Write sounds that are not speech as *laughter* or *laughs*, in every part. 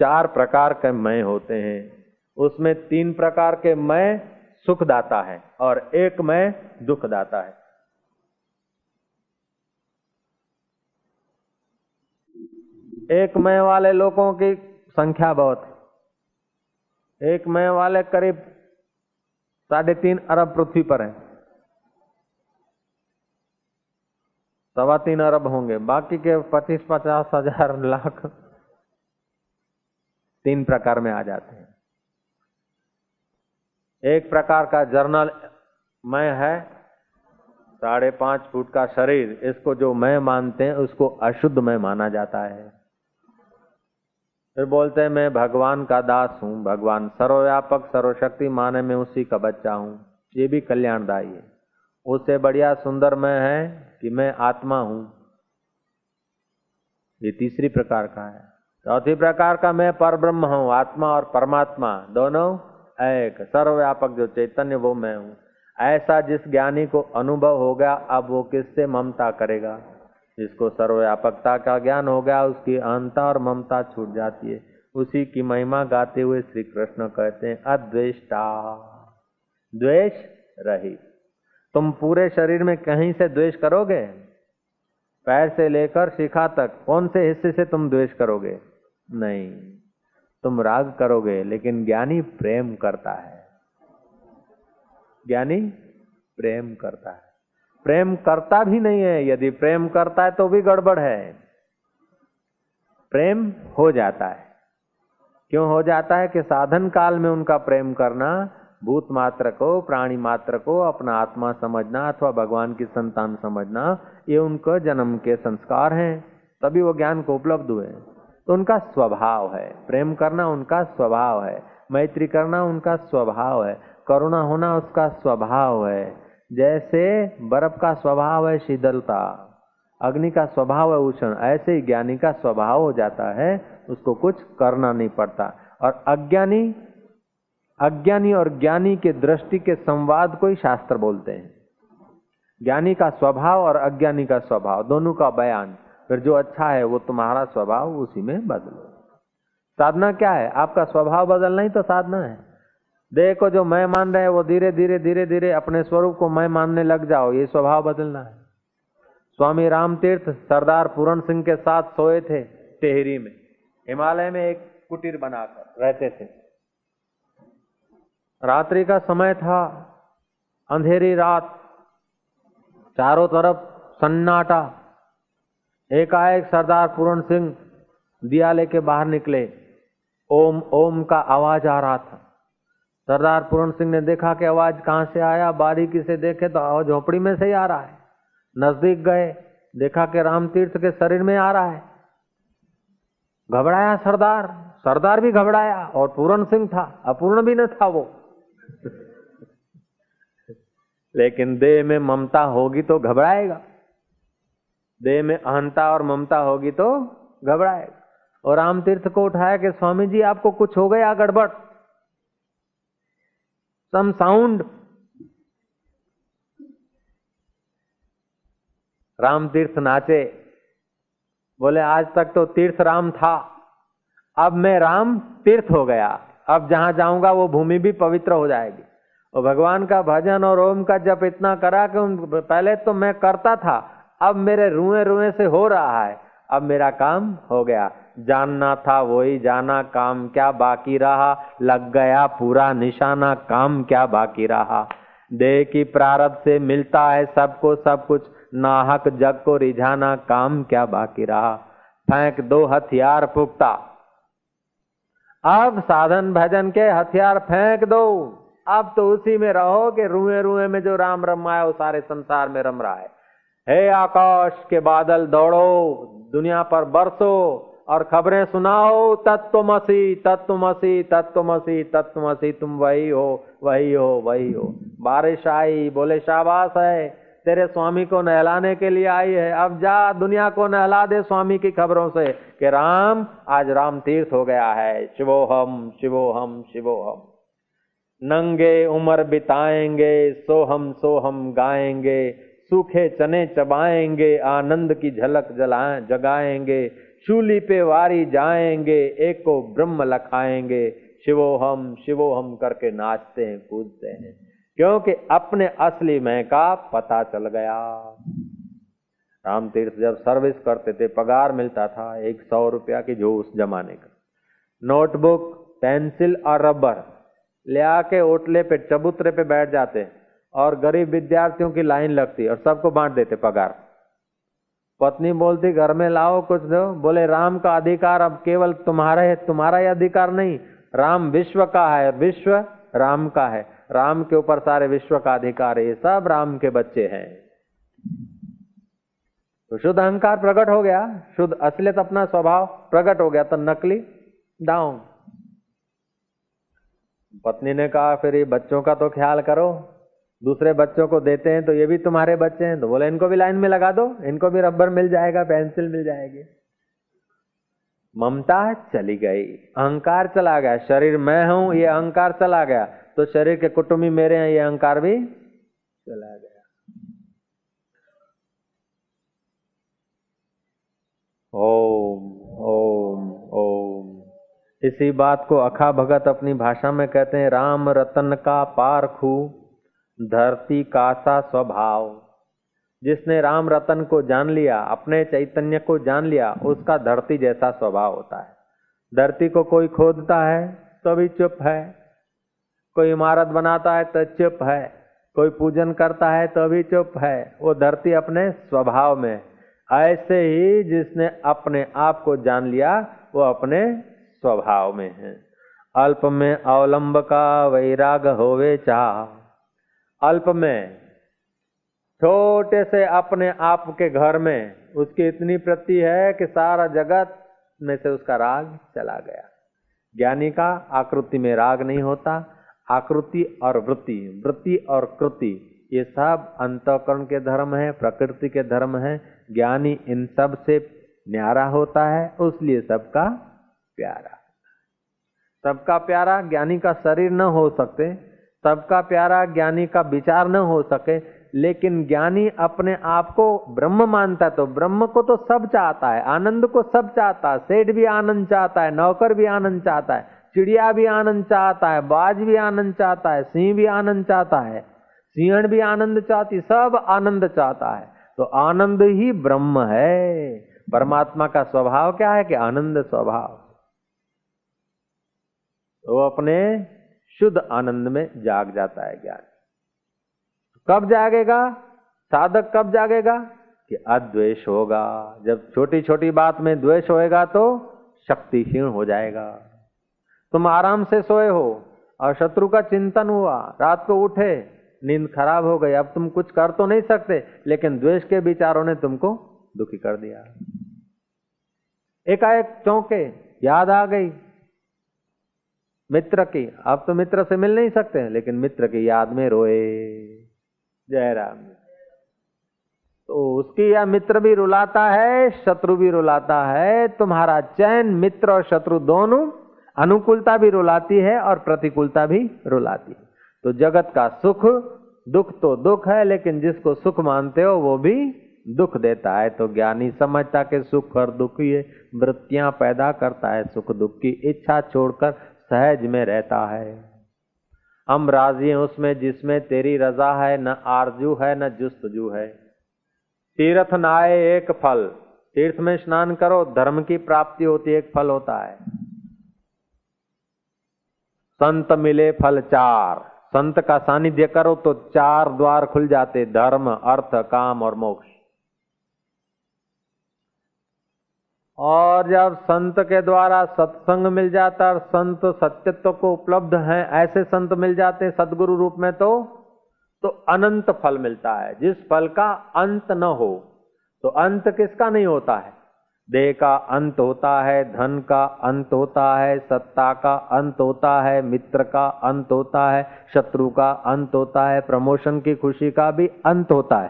चार प्रकार के मय होते हैं। उसमें तीन प्रकार के मय सुखदाता है और एक मय दुखदाता है। एक मय वाले लोगों की संख्या बहुत है। एक मय वाले करीब साढ़े तीन अरब पृथ्वी पर है। सवा तीन अरब होंगे। बाकी के पच्चीस पचास हज़ार लाख तीन प्रकार में आ जाते हैं। एक प्रकार का जर्नल मैं है, साढ़े पाँच फुट का शरीर, इसको जो मैं मानते हैं, उसको अशुद्ध में माना जाता है। फिर बोलते हैं, मैं भगवान का दास हूँ, भगवान सर्वव्यापक सर्वशक्ति माने में उसी का बच्चा हूँ। ये भी कल्याणदायी है। उससे बढ़िया सुंदर मैं है कि मैं आत्मा हूँ। ये तीसरी प्रकार का है। चौथी प्रकार का मैं पर ब्रह्म हूँ, आत्मा और परमात्मा, दोनों एक। सर्वव्यापक जो चैतन्य, वो मैं हूँ। ऐसा जिस ज्ञानी को अनुभव हो गया, अब वो किससे ममता करेगा? जिसको सर्वव्यापकता का ज्ञान हो गया, उसकी अहंता और ममता छूट जाती है। उसी की महिमा गाते हुए श्री कृष्ण कहते हैं, अद्वेष्टा, द्वेष रही तुम पूरे शरीर में कहीं से द्वेष करोगे? पैर से लेकर शिखा तक कौन से हिस्से से तुम द्वेष करोगे? नहीं, तुम राग करोगे, लेकिन ज्ञानी प्रेम करता है। ज्ञानी प्रेम करता है। प्रेम करता भी नहीं है, यदि प्रेम करता है तो भी गड़बड़ है। प्रेम हो जाता है। क्यों हो जाता है कि साधन काल में उनका प्रेम करना, भूत मात्र को, प्राणी मात्र को, अपना आत्मा समझना अथवा भगवान की संतान समझना, ये उनको जन्म के संस्कार हैं। तभी वो ज्ञान को उपलब्ध हुए तो उनका स्वभाव है। प्रेम करना उनका स्वभाव है। मैत्री करना उनका स्वभाव है। करुणा होना उसका स्वभाव है। जैसे बर्फ़ का स्वभाव है, शीतलता। अग्नि का स्वभाव है, उष्ण। ऐसे ही ज्ञानी का स्वभाव हो जाता है, उसको कुछ करना नहीं पड़ता। और अज्ञानी अज्ञानी और ज्ञानी के दृष्टि के संवाद को ही शास्त्र बोलते हैं। ज्ञानी का स्वभाव और अज्ञानी का स्वभाव, दोनों का बयान। फिर जो अच्छा है वो तुम्हारा स्वभाव उसी में बदलो। साधना क्या है? आपका स्वभाव बदलना ही तो साधना है। को जो मैं मान रहे हैं, वो धीरे धीरे धीरे धीरे अपने स्वरूप को मैं मानने लग जाओ, ये स्वभाव बदलना है। स्वामी राम तीर्थ सरदार पूरण सिंह के साथ सोए थे टेहरी में। हिमालय में एक कुटीर बनाकर रहते थे। रात्रि का समय था, अंधेरी रात, चारों तरफ़ सन्नाटा। एकाएक सरदार पूरण सिंह दिया लेके बाहर निकले। ओम ओम का आवाज़ आ रहा था। सरदार पूरण सिंह ने देखा कि आवाज़ कहाँ से आया, बारीकी से देखे तो आवाज़ झोपड़ी में से ही आ रहा है। नज़दीक गए, देखा कि राम तीर्थ के शरीर में आ रहा है। घबराया सरदार सरदार भी घबराया और पूरण सिंह था, अपूर्ण भी न था वो। *laughs* लेकिन देह में ममता होगी तो घबराएगा। देह में अहंता और ममता होगी तो घबराएगा और राम तीर्थ को उठाया कि स्वामी जी आपको कुछ हो गया गड़बड़। Some sound. राम तीर्थ नाचे। बोले, आज तक तो तीर्थ राम था। अब मैं राम तीर्थ हो गया। अब जहाँ जाऊँगा, वो भूमि भी पवित्र हो जाएगी। और भगवान का भजन और ओम का जप इतना करा कि पहले तो मैं करता था। अब मेरे रुए रुए से हो रहा है। अब मेरा काम हो गया। जानना था वही जाना, काम क्या बाकी रहा? लग गया पूरा निशाना, काम क्या बाकी रहा? देह की प्रारब्ध से मिलता है सबको, सब कुछ। नाहक जग को रिझाना, काम क्या बाकी रहा? फेंक दो हथियार पुख्ता। अब साधन भजन के हथियार फेंक दो। अब तो उसी में रहो कि रुए रुए में जो राम रमाया वो सारे संसार में रम रहा है। हे आकाश के बादल दौड़ो, दुनिया पर बरसो और खबरें सुनाओ तत्वमसी तत्वमसी तत्वमसी तत्वमसी तुम वही हो वही हो वही हो। बारिश आई, बोले, शाबाश है, तेरे स्वामी को नहलाने के लिए आई है। अब जा, दुनिया को नहला दे स्वामी की खबरों से कि राम आज राम तीर्थ हो गया है। शिवो हम शिवो हम शिवो हम नंगे उम्र बिताएँगे सो हम सो हम गाएँगे सूखे चने चबाएँगे, आनंद की झलक जलाए, जगाएँगे चूली पे वारी जाएँगे, एक को ब्रह्म लखाएँगे, शिवो हम शिवो हम करके नाचते हैं, कूदते हैं। क्योंकि अपने असली मैं का पता चल गया। राम तीर्थ जब सर्विस करते थे, पगार मिलता था एक सौ रुपया की जो उस जमाने का। नोटबुक, पेंसिल और रबर ले आके ओटले पे, चबूतरे पे बैठ जाते और गरीब विद्यार्थियों की लाइन लगती और सबको बांट देते पगार। पत्नी बोलती, घर में लाओ कुछ दो। बोले, राम का अधिकार अब केवल तुम्हारा है, तुम्हारा ही अधिकार नहीं, राम विश्व का है, विश्व राम का है। राम के ऊपर सारे विश्व का अधिकार है सब राम के बच्चे हैं। तो शुद्ध अहंकार प्रकट हो गया, शुद्ध असलियत अपना स्वभाव प्रकट हो गया तो नकली डाउन पत्नी ने कहा, फिर ये बच्चों का तो ख्याल करो दूसरे बच्चों को देते हैं तो ये भी तुम्हारे बच्चे हैं तो बोले, इनको भी लाइन में लगा दो, इनको भी रबर मिल जाएगा, पेंसिल मिल जाएगी। ममता चली गई, अहंकार चला गया, शरीर मैं हूँ, ये अहंकार चला गया तो शरीर के कुटुंबी मेरे हैं, ये अहंकार भी चला गया। ओम ओम ओम। इसी बात को अखा भगत अपनी भाषा में कहते हैं, राम रतन का पारखू। धरती का सा स्वभाव। जिसने राम रतन को जान लिया, अपने चैतन्य को जान लिया, उसका धरती जैसा स्वभाव होता है। धरती को कोई खोदता है तो भी चुप है। कोई इमारत बनाता है तो चुप है। कोई पूजन करता है तो भी चुप है। वो धरती अपने स्वभाव में ऐसे ही जिसने अपने आप को जान लिया, वो अपने स्वभाव में है। अल्प में अवलंब का वैराग होवे चाह। अल्प में, छोटे से अपने आप के घर में, उसकी इतनी प्रति है कि सारा जगत में से उसका राग चला गया। ज्ञानी का आकृति में राग नहीं होता, आकृति और वृत्ति वृत्ति और कृति, ये सब अंतकरण के धर्म है, प्रकृति के धर्म है। ज्ञानी इन सबसे न्यारा होता है, उसलिए सबका प्यारा। सबका प्यारा, ज्ञानी का शरीर न हो सकते सबका प्यारा ज्ञानी का विचार न हो सके, लेकिन ज्ञानी अपने आप को ब्रह्म मानता है तो ब्रह्म को तो सब चाहता है, आनंद को सब चाहता है, सेठ भी आनंद चाहता है, नौकर भी आनंद चाहता है, चिड़िया भी आनंद चाहता है, बाज भी आनंद चाहता है, सिंह भी आनंद चाहता है, सिंहण भी आनंद चाहती, सब आनंद चाहता है। तो आनंद ही ब्रह्म है। परमात्मा का स्वभाव क्या है कि आनंद स्वभाव? वो अपने शुद्ध आनंद में जाग जाता है ज्ञान। कब जागेगा? साधक कब जागेगा? कि अद्वेष होगा। जब छोटी छोटी बात में द्वेष होएगा तो शक्तिहीन हो जाएगा। तुम आराम से सोए हो और शत्रु का चिंतन हुआ। रात को उठे, नींद खराब हो गई। अब तुम कुछ कर तो नहीं सकते, लेकिन द्वेष के विचारों ने तुमको दुखी कर दिया। एकाएक चौंके, याद आ गई। मित्र की। आप तो मित्र से मिल नहीं सकते हैं लेकिन मित्र की याद में रोए। जय राम। तो उसकी या मित्र भी रुलाता है, शत्रु भी रुलाता है। तुम्हारा चैन, मित्र और शत्रु दोनों अनुकूलता भी रुलाती है और प्रतिकूलता भी रुलाती है। तो जगत का सुख, दुख तो दुख है, लेकिन जिसको सुख मानते हो, वो भी दुख देता है। तो ज्ञानी समझता के सुख और दुख, ये वृत्तियाँ पैदा करता है। सुख दुख की इच्छा छोड़कर सहज में रहता है। हम राज़ी हैं उसमें जिसमें तेरी रजा है, न आरज़ू है, न जुस्तजू है। तीर्थ नाए एक फल। तीर्थ में स्नान करो, धर्म की प्राप्ति होती एक फल होता है। संत मिले फल चार। संत का सानिध्य करो तो चार द्वार खुल जाते। धर्म, अर्थ, काम और मोक्ष। और जब संत के द्वारा सत्संग मिल जाता और संत सत्यत्व को उपलब्ध है, ऐसे संत मिल जाते हैं सदगुरु रूप में तो तो अनंत फल मिलता है। जिस फल का अंत न हो तो अंत किसका नहीं होता है? देह का अंत होता है, धन का अंत होता है, सत्ता का अंत होता है, मित्र का अंत होता है, शत्रु का अंत होता है, प्रमोशन की खुशी का भी अंत होता है।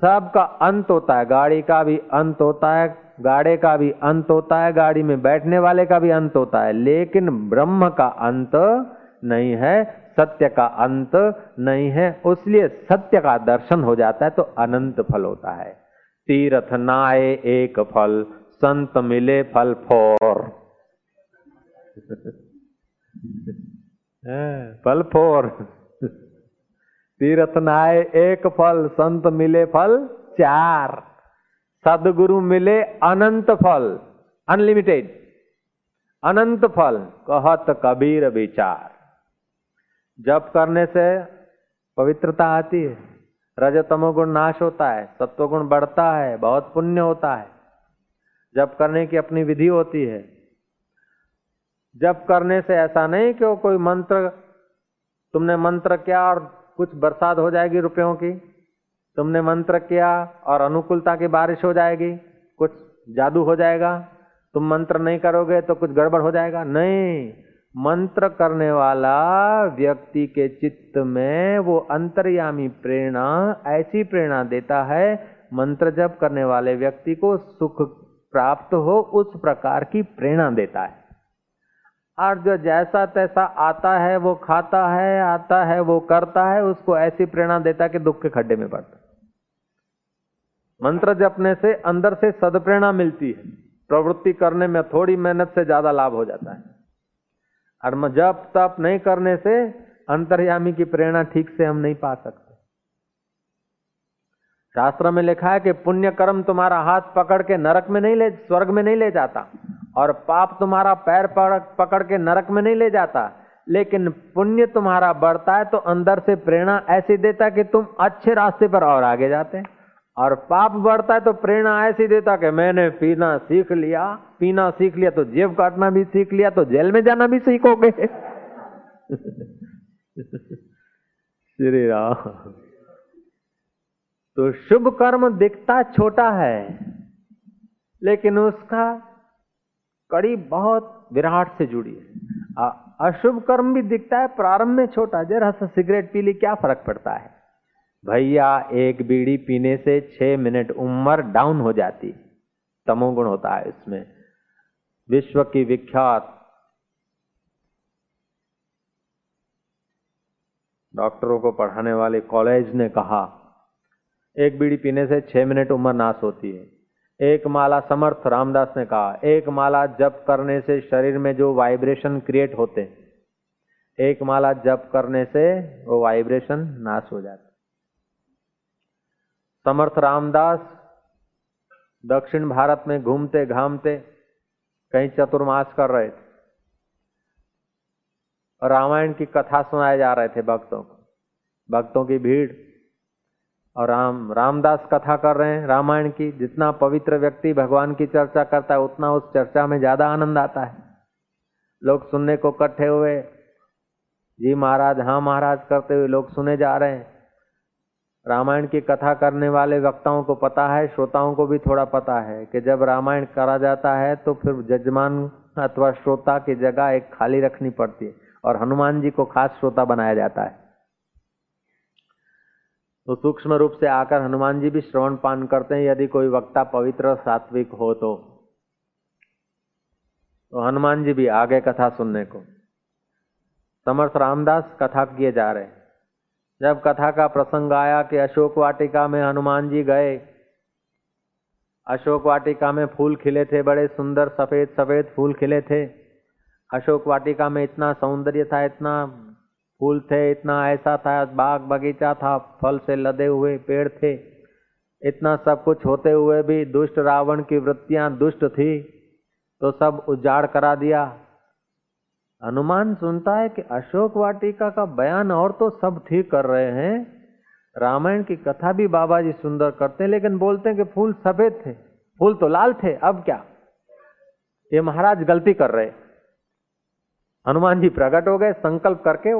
सब का अंत होता है, गाड़ी का भी अंत होता है गाड़े का भी अंत होता है, गाड़ी में बैठने वाले का भी अंत होता है, लेकिन ब्रह्म का अंत नहीं है, सत्य का अंत नहीं है, उसलिए सत्य का दर्शन हो जाता है तो अनंत फल होता है। तीर्थ नाय एक फल, संत मिले फल फोर। *laughs* फल फोर। *laughs* तीर्थ नाय एक फल, संत मिले फल चार। सदगुरु मिले अनंत फल अनलिमिटेड अनंत फल, कहत कबीर विचार। जप करने से पवित्रता आती है, रजतमो गुण नाश होता है सत्व गुण बढ़ता है, बहुत पुण्य होता है। जप करने की अपनी विधि होती है। जप करने से ऐसा नहीं कि वो कोई मंत्र, तुमने मंत्र किया और कुछ बरसात हो जाएगी रुपयों की? तुमने मंत्र किया और अनुकूलता की बारिश हो जाएगी, कुछ जादू हो जाएगा। तुम मंत्र नहीं करोगे तो कुछ गड़बड़ हो जाएगा। नहीं, मंत्र करने वाला व्यक्ति के चित्त में वो अंतर्यामी प्रेरणा, ऐसी प्रेरणा देता है, मंत्र जप करने वाले व्यक्ति को सुख प्राप्त हो, उस प्रकार की प्रेरणा देता है। और जो जैसा तैसा आता है, वो खाता है, आता है, वो करता है, उसको ऐसी प्रेरणा देता है कि दुख के खड्डे में पड़ता मंत्र जपने से अंदर से सदप्रेरणा मिलती है। प्रवृत्ति करने में थोड़ी मेहनत से ज़्यादा लाभ हो जाता है। और जप तप नहीं करने से अंतर्यामी की प्रेरणा ठीक से हम नहीं पा सकते। शास्त्र में लिखा है कि पुण्य कर्म तुम्हारा हाथ पकड़ के नरक में नहीं ले, स्वर्ग में नहीं ले जाता। और पाप तुम्हारा पैर पकड़ के नरक में नहीं ले जाता। लेकिन पुण्य तुम्हारा बढ़ता है तो अंदर से प्रेरणा ऐसी देता कि तुम अच्छे रास्ते पर और आगे जाते हैं। और पाप बढ़ता है तो प्रेरणा ऐसी देता कि मैंने पीना सीख लिया, पीना सीख लिया तो जेब काटना भी सीख लिया तो जेल में जाना भी सीखोगे। श्री राम। तो शुभ कर्म दिखता छोटा है, लेकिन उसका कड़ी बहुत विराट से जुड़ी है। अशुभ कर्म भी दिखता है, प्रारंभ में छोटा, जरा सा सिगरेट पी ली, क्या फ़र्क पड़ता है? भैया, एक बीड़ी पीने से छह मिनट उम्र डाउन हो जाती। तमोगुण होता है इसमें। विश्व की विख्यात डॉक्टरों को पढ़ाने वाले कॉलेज ने कहा, एक बीड़ी पीने से छह मिनट उम्र नाश होती है। एक माला समर्थ रामदास ने कहा, एक माला जप करने से शरीर में जो वाइब्रेशन क्रिएट होते, एक माला जप करने से वो वाइब्रेशन नाश हो जाते। समर्थ रामदास दक्षिण भारत में घूमते घामते कहीं चतुर्मास कर रहे थे। रामायण की कथा सुनाए जा रहे थे भक्तों को। भक्तों की भीड़। और राम, रामदास कथा कर रहे हैं रामायण की। जितना पवित्र व्यक्ति भगवान की चर्चा करता है, उतना उस चर्चा में ज़्यादा आनंद आता है। लोग सुनने को इकट्ठे हुए, जी महाराज हाँ महाराज, करते हुए लोग सुने जा रहे हैं। रामायण की कथा करने वाले वक्ताओं को पता है, श्रोताओं को भी थोड़ा पता है कि जब रामायण करा जाता है तो फिर जजमान अथवा श्रोता की जगह एक खाली रखनी पड़ती है और हनुमान जी को खास श्रोता बनाया जाता है। तो सूक्ष्म रूप से आकर हनुमान जी भी श्रवण पान करते हैं, यदि कोई वक्ता पवित्र सात्विक हो तो। तो हनुमान जी भी आगे कथा सुनने को। समर्थ रामदास कथा किए जा रहे जब कथा का प्रसंग आया कि अशोक वाटिका में हनुमान जी गए, अशोक वाटिका में फूल खिले थे, बड़े सुंदर सफ़ेद सफ़ेद फूल खिले थे। अशोक वाटिका में इतना सौंदर्य था, इतना फूल थे, इतना ऐसा था, बाग बगीचा था, फल से लदे हुए पेड़ थे, इतना सब कुछ होते हुए भी दुष्ट रावण की वृत्तियाँ दुष्ट थी तो सब उजाड़ करा दिया। हनुमान सुनता है कि अशोक वाटिका का बयान और तो सब ठीक कर रहे हैं। रामायण की कथा भी बाबा जी सुंदर करते हैं, लेकिन बोलते हैं कि फूल सफ़ेद थे, फूल तो लाल थे, अब क्या? ये महाराज गलती कर रहे हनुमान जी प्रकट हो गए, संकल्प करके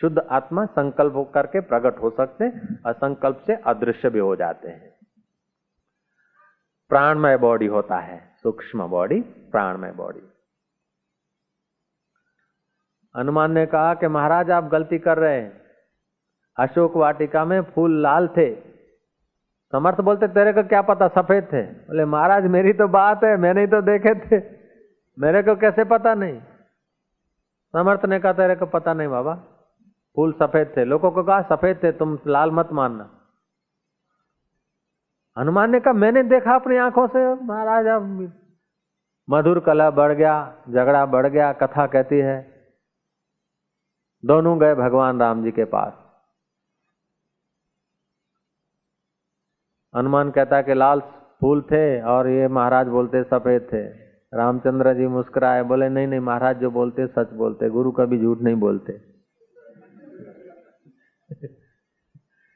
शुद्ध आत्मा संकल्प करके प्रकट हो सकते हैं, असंकल्प से अदृश्य भी हो जाते हैं। प्राणमय बॉडी होता है, सूक्ष्म बॉडी, प्राणमय बॉडी। हनुमान ने कहा कि महाराज, आप गलती कर रहे हैं। अशोक वाटिका में फूल लाल थे। समर्थ बोलते, तेरे को क्या पता, सफ़ेद थे? बोले, महाराज, मेरी तो बात है, मैंने ही तो देखे थे। मेरे को कैसे पता नहीं? समर्थ ने कहा, तेरे को पता नहीं बाबा, फूल सफ़ेद थे। लोगों को कहा, सफ़ेद थे, तुम लाल मत मानना। हनुमान ने कहा, मैंने देखा अपनी आँखों से, महाराज, अब मधुर कला बढ़ गया, झगड़ा बढ़ गया, कथा कहती है। दोनों गए भगवान राम जी के पास। हनुमान कहता कि लाल फूल थे और ये महाराज बोलते सफ़ेद थे। रामचंद्र जी मुस्कुराए, बोले, नहीं नहीं, महाराज, जो बोलते सच बोलते, गुरु कभी झूठ नहीं बोलते। *laughs*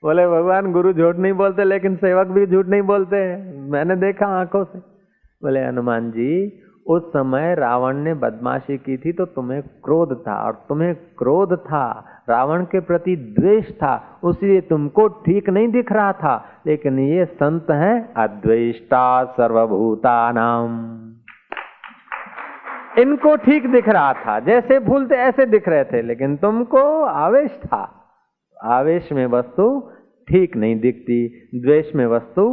बोले, भगवान, गुरु झूठ नहीं बोलते, लेकिन सेवक भी झूठ नहीं बोलते मैंने देखा आँखों से। बोले, हनुमान जी उस समय रावण ने बदमाशी की थी तो तुम्हें क्रोध था और तुम्हें क्रोध था। रावण के प्रति द्वेष था, उसलिए तुमको ठीक नहीं दिख रहा था। लेकिन ये संत हैं अद्वेष्टा सर्वभूता नाम इनको ठीक दिख रहा था, जैसे भूलते ऐसे दिख रहे थे, लेकिन तुमको आवेश था। आवेश में वस्तु ठीक नहीं दिखती, द्वेष में वस्तु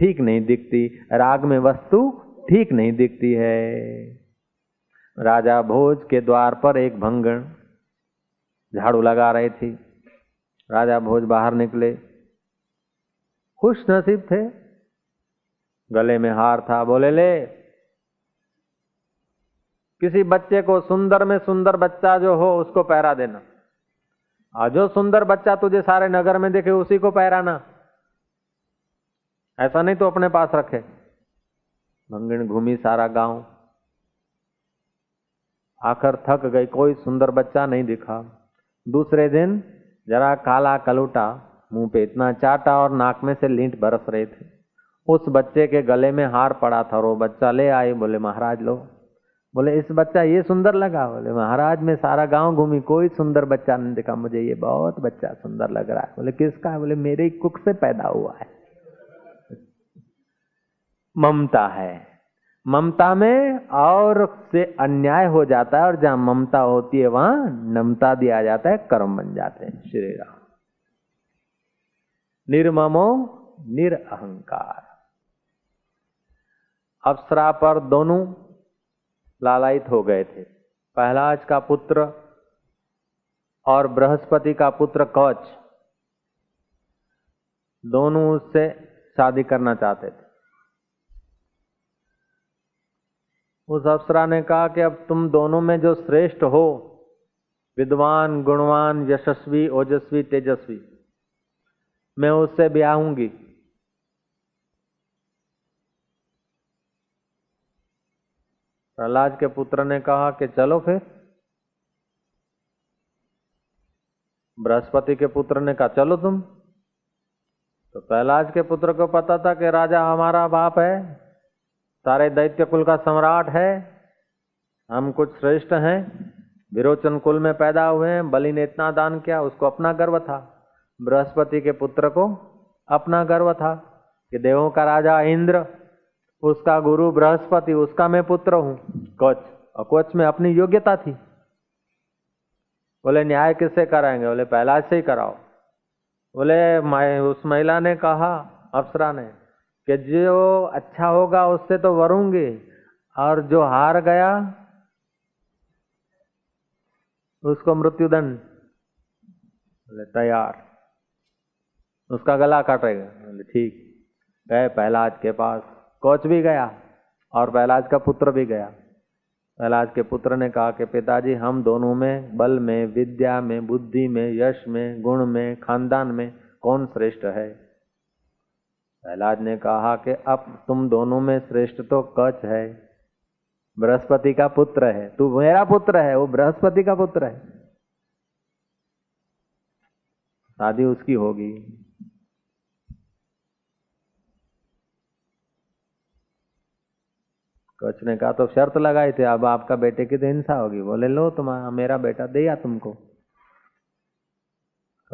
ठीक नहीं दिखती, राग में वस्तु ठीक नहीं दिखती है। राजा भोज के द्वार पर एक भंगण झाड़ू लगा रही थी। राजा भोज बाहर निकले। खुश नसीब थे। गले में हार था। बोले, ले, किसी बच्चे को सुंदर में सुंदर बच्चा जो हो, उसको पैरा देना। और जो सुंदर बच्चा तुझे सारे नगर में देखे, उसी को पैराना ऐसा नहीं तो अपने पास रखे। मंगण घूमी सारा गाँव। आखिर थक गई, कोई सुंदर बच्चा नहीं दिखा। दूसरे दिन जरा काला कलूटा, मुँह पे इतना चाटा और नाक में से लींट बरस रहे थे। उस बच्चे के गले में हार पड़ा था वो बच्चा ले आए, बोले, महाराज, लो। बोले, इस बच्चा ये सुंदर लगा। बोले, महाराज, मैं सारा गाँव घूमी, कोई सुंदर बच्चा नहीं दिखा। मुझे ये बहुत बच्चा सुंदर लग रहा है। बोले, किसका? है बोले, मेरे कुक से पैदा हुआ है। ममता है। ममता में और से अन्याय हो जाता है और जहाँ ममता होती है, वहाँ नमता दिया जाता है, कर्म बन जाते हैं, श्री राम। निर्ममो, निरअहकार। अप्सरा पर दोनों लालायित हो गए थे। पहलाज का पुत्र और बृहस्पति का पुत्र कौच दोनों उससे शादी करना चाहते थे। उस अप्सरा ने कहा कि अब तुम दोनों में जो श्रेष्ठ हो, विद्वान, गुणवान, यशस्वी, ओजस्वी, तेजस्वी, मैं उससे ब्याहूँगी। प्रहलाद के पुत्र ने कहा कि चलो फिर। बृहस्पति के पुत्र ने कहा, चलो तुम। तो प्रहलाद के पुत्र को पता था कि राजा हमारा बाप है। सारे दैत्य कुल का सम्राट है। हम कुछ श्रेष्ठ हैं। विरोचन कुल में पैदा हुए हैं। बलि ने इतना दान किया, उसको अपना गर्व था। बृहस्पति के पुत्र को अपना गर्व था कि देवों का राजा इंद्र, उसका गुरु बृहस्पति, उसका मैं पुत्र हूँ। कोच और कोच में अपनी योग्यता थी। बोले, न्याय किससे कराएँगे? बोले, पहला से ही कराओ। बोले उस महिला ने कहा, अप्सरा ने। कि जो अच्छा होगा उससे तो वरूँगे, और जो हार गया, उसको मृत्युदंड। तैयार। उसका गला काटेगा। बोले, ठीक। गए पहलाज के पास कोच भी गया, और पहलाज का पुत्र भी गया। पहलाज के पुत्र ने कहा कि पिताजी, हम दोनों में बल में, विद्या में, बुद्धि में, यश में, गुण में, खानदान में कौन श्रेष्ठ है? पहलाज ने कहा कि अब तुम दोनों में श्रेष्ठ तो कच है। बृहस्पति का पुत्र है। तू मेरा पुत्र है, वो बृहस्पति का पुत्र है। शादी उसकी होगी। कच ने कहा तो शर्त लगाई थी, अब आपका बेटे की तो हिंसा होगी। बोले, लो तुम्हारा, मेरा बेटा दिया तुमको।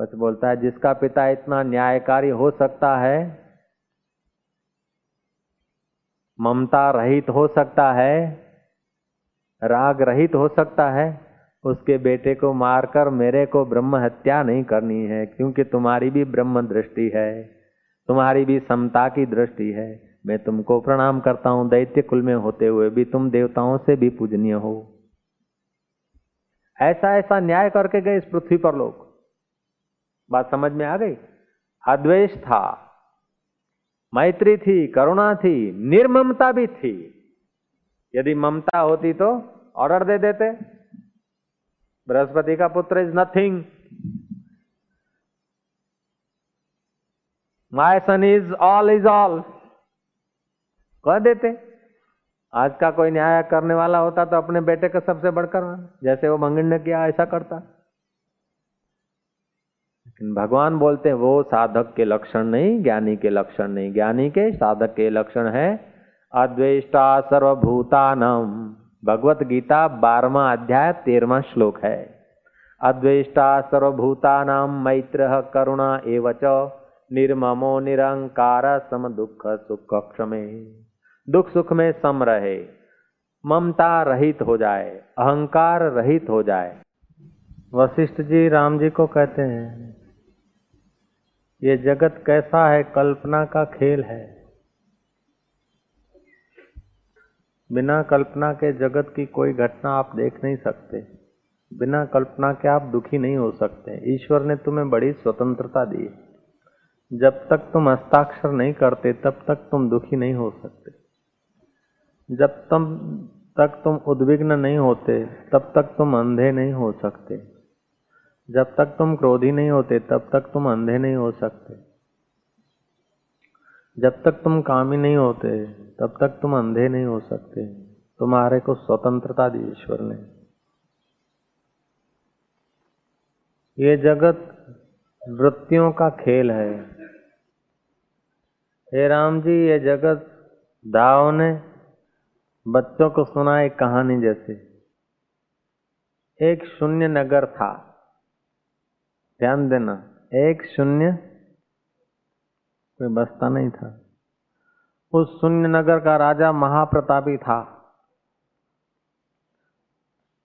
कच बोलता है, जिसका पिता इतना न्यायकारी हो सकता है ममता रहित हो सकता है, राग रहित हो सकता है, उसके बेटे को मारकर मेरे को ब्रह्म हत्या नहीं करनी है, क्योंकि तुम्हारी भी ब्रह्म दृष्टि है, तुम्हारी भी समता की दृष्टि है। मैं तुमको प्रणाम करता हूँ, दैत्य कुल में होते हुए भी तुम देवताओं से भी पूजनीय हो। ऐसा ऐसा न्याय करके गए इस पृथ्वी पर लोग। बात समझ में आ गई? अद्वेष था। मैत्री थी, करुणा थी, निर्ममता भी थी। यदि ममता होती तो ऑर्डर दे देते। बृहस्पति का पुत्र is nothing my son is all is all कह देते। आज का कोई न्याय करने वाला होता तो अपने बेटे का सबसे बढ़कर, जैसे वो मंगन ने किया, ऐसा करता। भगवान बोलते हैं, वो साधक के लक्षण नहीं, ज्ञानी के लक्षण नहीं। ज्ञानी के, साधक के लक्षण है, अद्वेष्टा सर्वभूतानम भगवत गीता बारवा अध्याय तेरवा श्लोक है। अद्वेष्टा सर्वभूतानाम मैत्र करुणा एवच, निर्ममो निरंकार सम दुख सुख क्षमे। दुख सुख में सम रहे, ममता रहित हो जाए, अहंकार रहित हो जाए। वशिष्ठ जी राम जी को कहते हैं ये जगत कैसा है कल्पना का खेल है। बिना कल्पना के जगत की कोई घटना आप देख नहीं सकते। बिना कल्पना के आप दुखी नहीं हो सकते। ईश्वर ने तुम्हें बड़ी स्वतंत्रता दी। जब तक तुम हस्ताक्षर नहीं करते, तब तक तुम दुखी नहीं हो सकते। जब तम तक तुम उद्विग्न नहीं होते, तब तक तुम अंधे नहीं हो सकते। जब तक तुम क्रोधी नहीं होते, तब तक तुम अंधे नहीं हो सकते। जब तक तुम कामी नहीं होते, तब तक तुम अंधे नहीं हो सकते। तुम्हारे को स्वतंत्रता दी ईश्वर ने। ये जगत वृत्तियों का खेल है। हे राम जी, ये जगत दाव ने बच्चों को सुना एक कहानी जैसे। एक शून्य नगर था। ध्यान देना। एक शून्य कोई बसता नहीं था। उस शून्य नगर का राजा महाप्रतापी था,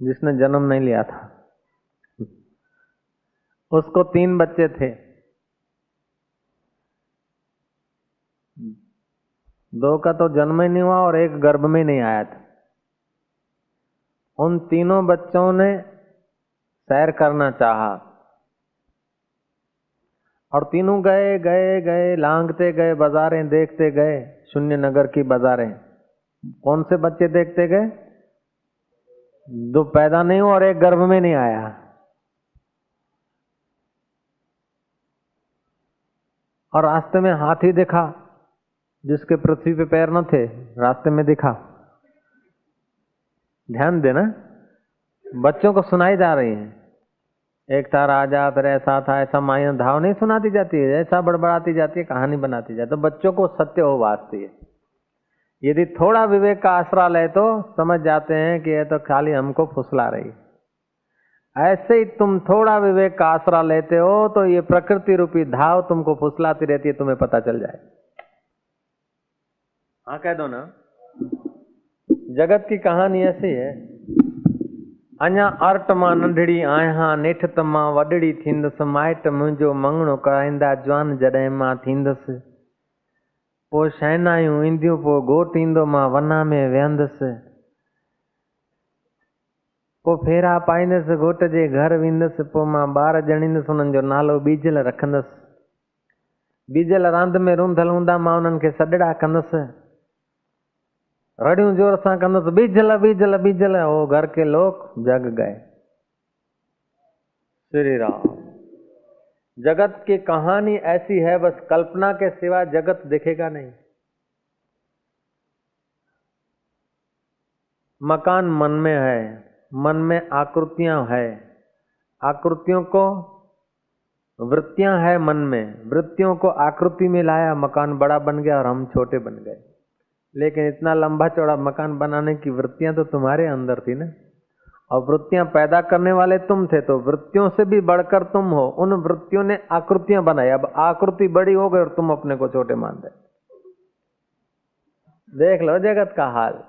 जिसने जन्म नहीं लिया था। उसको तीन बच्चे थे। दो का तो जन्म ही नहीं हुआ और एक गर्भ में नहीं आया था। उन तीनों बच्चों ने सैर करना चाहा। और तीनों गए गए गए, लांगते गए, बाजारें देखते गए, शून्य नगर की बाजारें। कौन से बच्चे देखते गए? दो पैदा नहीं हुआ और एक गर्भ में नहीं आया। और रास्ते में हाथी देखा, जिसके पृथ्वी पे पैर न थे, रास्ते में दिखा। ध्यान देना, बच्चों को सुनाई जा रही है। एक था राजा फिर ऐसा था ऐसा माया धाव नहीं सुनाती जाती है, ऐसा बड़बड़ाती जाती है, कहानी बनाती जाती है। तो बच्चों को सत्य हो वास्ती है। यदि थोड़ा विवेक का आसरा ले तो समझ जाते हैं कि ये तो खाली हमको फुसला रही ऐसे ही तुम थोड़ा विवेक का आसरा लेते हो तो ये प्रकृति रूपी धाव तुमको फुसलाती रहती है, तुम्हें पता चल जाए। हाँ कह दो ना। जगत की कहानी ऐसी है अञा अर्ट माँ नंढड़ी आहियाँ, नेठ त माँ वॾड़ी थींदसि, माइट मुंहिंजो मङणो कराईंदा, जवान जॾहिं माँ थींदसि। पोइ शहनायूं ईंदियूं, पोइ घोट ईंदो माँ वना में वेहंदसि। पोइ फेरा पाईंदसि, घोट जे घर वेंदसि, पोइ माँ ॿार ॼणींदुसि हुननि जो नालो बीजल रखंदसि। बीजल रांदि में रूंधल हूंदा, माँ उन्हनि खे सॾड़ा कंदसि। रड़ियूं ज़ोर सां कंदुसि, बीजल बीजल बीजल हो घर के लोग जग गए। श्री राम जगत की कहानी ऐसी है, बस कल्पना के सिवा जगत दिखेगा नहीं। मकान मन में है, मन में आकृतियाँ है। आकृतियों को, वृत्तियाँ है मन में, वृत्तियों को आकृति में लाया, मकान बड़ा बन गया और हम छोटे बन गए। लेकिन इतना लंबा चौड़ा मकान बनाने की वृत्तियाँ तो तुम्हारे अंदर थी ना। और वृत्तियाँ पैदा करने वाले तुम थे तो वृत्तियों से भी बढ़कर तुम हो। उन वृत्तियों ने आकृतियाँ बनाई। अब आकृति बड़ी हो गई और तुम अपने को छोटे मान दे देख लो जगत का हाल।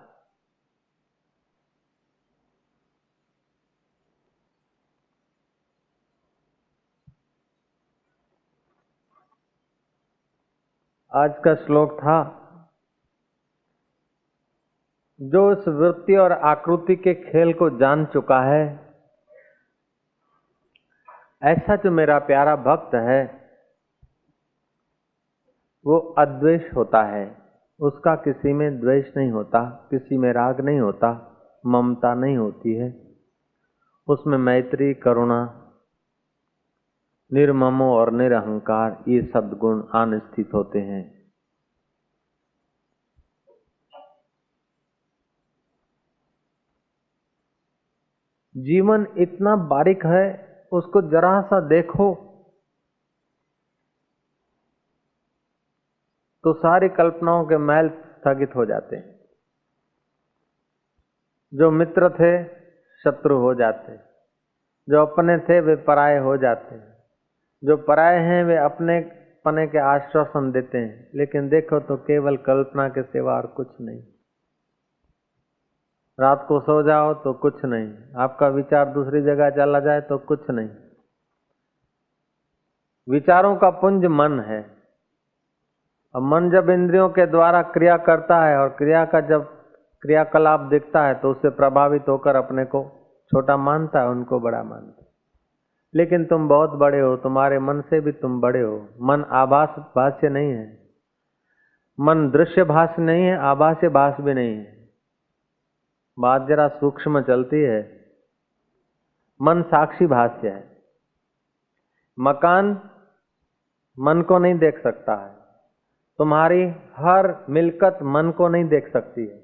आज का श्लोक था जो इस वृत्ति और आकृति के खेल को जान चुका है, ऐसा जो मेरा प्यारा भक्त है, वो अद्वेष होता है। उसका किसी में द्वेष नहीं होता, किसी में राग नहीं होता, ममता नहीं होती है। उसमें मैत्री, करुणा, निर्ममो और निरहंकार, ये सदगुण आन होते हैं। जीवन इतना बारीक है, उसको जरा सा देखो। तो सारी कल्पनाओं के मैल स्थगित हो जाते हैं। जो मित्र थे, शत्रु हो जाते। जो अपने थे, वे पराये हो जाते। जो पराये हैं, वे अपने पने के आश्वासन देते हैं। लेकिन देखो तो केवल कल्पना के सिवा और कुछ नहीं। रात को सो जाओ तो कुछ नहीं। आपका विचार दूसरी जगह चला जाए तो कुछ नहीं। विचारों का पुंज मन है। और मन जब इंद्रियों के द्वारा क्रिया करता है और क्रिया का जब क्रियाकलाप दिखता है तो उससे प्रभावित होकर अपने को छोटा मानता है, उनको बड़ा मानता है। लेकिन तुम बहुत बड़े हो, तुम्हारे मन से भी तुम बड़े हो। मन आभास भाष्य नहीं है। मन दृश्य भाष्य नहीं है आभास्य भाष भी नहीं है। बात जरा सूक्ष्म चलती है। मन साक्षी भाष्य है। मकान मन को नहीं देख सकता है। तुम्हारी हर मिलकत मन को नहीं देख सकती है।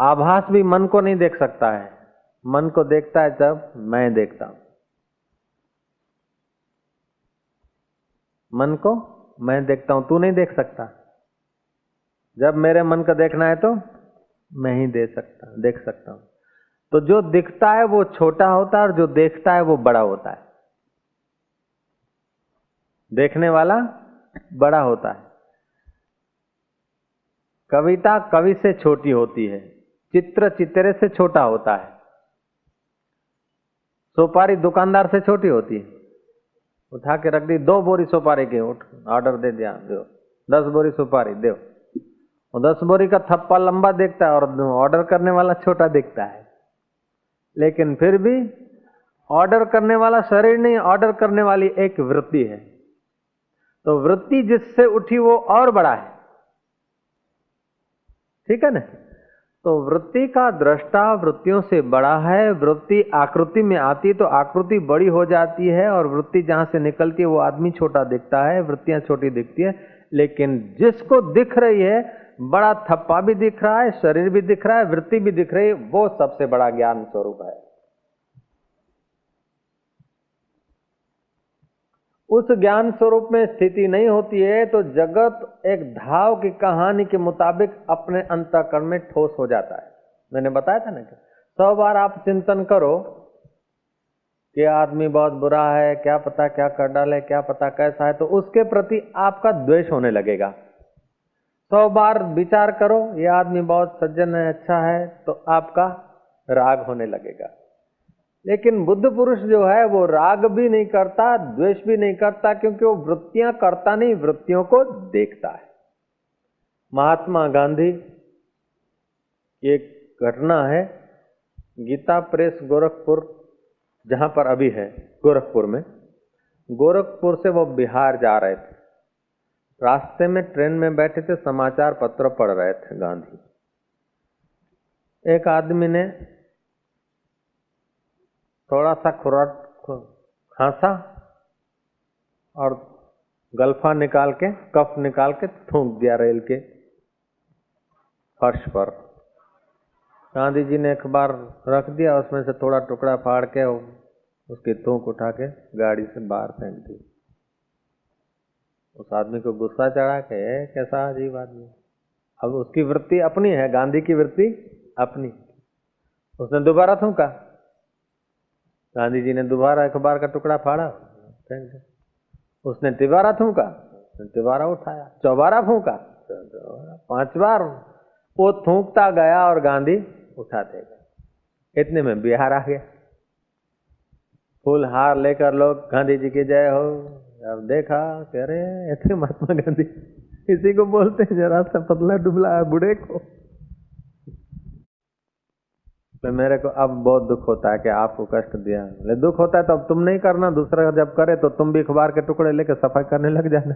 आभास भी मन को नहीं देख सकता है। मन को देखता है जब मैं देखता हूँ। मन को मैं देखता हूँ, तू नहीं देख सकता। जब मेरे मन का देखना है तो मैं ही दे सकता, देख सकता हूँ। तो जो दिखता है वो छोटा होता है और जो देखता है वो बड़ा होता है। देखने वाला बड़ा होता है। कविता कवि से छोटी होती है, चित्र चित्रे से छोटा होता है। सुपारी दुकानदार से छोटी होती है। उठा के रख दी, दो बोरी सुपारी के, उठ ऑर्डर दे दिया, दो। दस बोरी सुपारी, दो। और दस बोरी का थप्पा लंबा देखता है और ऑर्डर करने वाला छोटा दिखता है। लेकिन फिर भी ऑर्डर करने वाला शरीर नहीं, ऑर्डर करने वाली एक वृत्ति है। तो वृत्ति जिससे उठी वो और बड़ा है। ठीक है ना? तो वृत्ति का दृष्टा वृत्तियों से बड़ा है। वृत्ति आकृति में आती तो आकृति बड़ी हो जाती है और वृत्ति जहाँ से निकलती है वो आदमी छोटा दिखता है, वृत्तियाँ छोटी दिखती है। लेकिन जिसको दिख रही है बड़ा थप्पा भी दिख रहा है, शरीर भी दिख रहा है, वृत्ति भी दिख रही है, वो सबसे बड़ा ज्ञान स्वरूप है। उस ज्ञान स्वरूप में स्थिति नहीं होती है तो जगत एक धाव की कहानी के मुताबिक अपने अंतकरण में ठोस हो जाता है। मैंने बताया था ना कि सौ बार आप चिंतन करो कि आदमी बहुत बुरा है, क्या पता क्या कर डाले, क्या पता कैसा है तो उसके प्रति आपका द्वेष होने लगेगा। सौ बार विचार करो, ये आदमी बहुत सज्जन है अच्छा है तो आपका राग होने लगेगा। लेकिन बुद्ध पुरुष जो है, वो राग भी नहीं करता, द्वेष भी नहीं करता, क्योंकि वो वृत्तियाँ करता नहीं, वृत्तियों को देखता है। महात्मा गांधी एक घटना है, गीता प्रेस गोरखपुर, जहाँ पर अभी है, गोरखपुर में। गोरखपुर से वो बिहार जा रहे थे। रास्ते में ट्रेन में बैठे थे, समाचार पत्र पढ़ रहे थे गांधी। एक आदमी ने थोड़ा सा खुराक खांसा और गल्फा निकाल के, कफ निकाल के थूक दिया रेल के फर्श पर। गांधी जी ने अखबार रख दिया, उसमें से थोड़ा टुकड़ा फाड़ के उसकी थूक उठा के गाड़ी से बाहर फेंक दी। उस आदमी को गुस्सा चढ़ा के कैसा अजीब आदमी अब उसकी वृत्ति अपनी है, गांधी की वृत्ति अपनी। उसने दोबारा थूका। गांधी जी ने दोबारा अखबार का टुकड़ा फाड़ा उसने तिबारा थूका, उसने तिबारा उठाया, चौबारा फूका पाँच बार वो थूकता गया और गांधी उठाते गए। इतने में बिहार आ गया। फूल हार लेकर लोग, गांधी जी की जय हो। अब देखा, कह रहे ऐसे महात्मा गांधी, इसी को बोलते हैं, जरा सा पतला डुबला है बूढ़े को। तो मेरे को अब बहुत दुख होता है कि आपको कष्ट दिया। दुख होता है तो अब तुम नहीं करना, दूसरा जब करे तो तुम भी अखबार के टुकड़े लेके सफ़ाई करने लग जाना।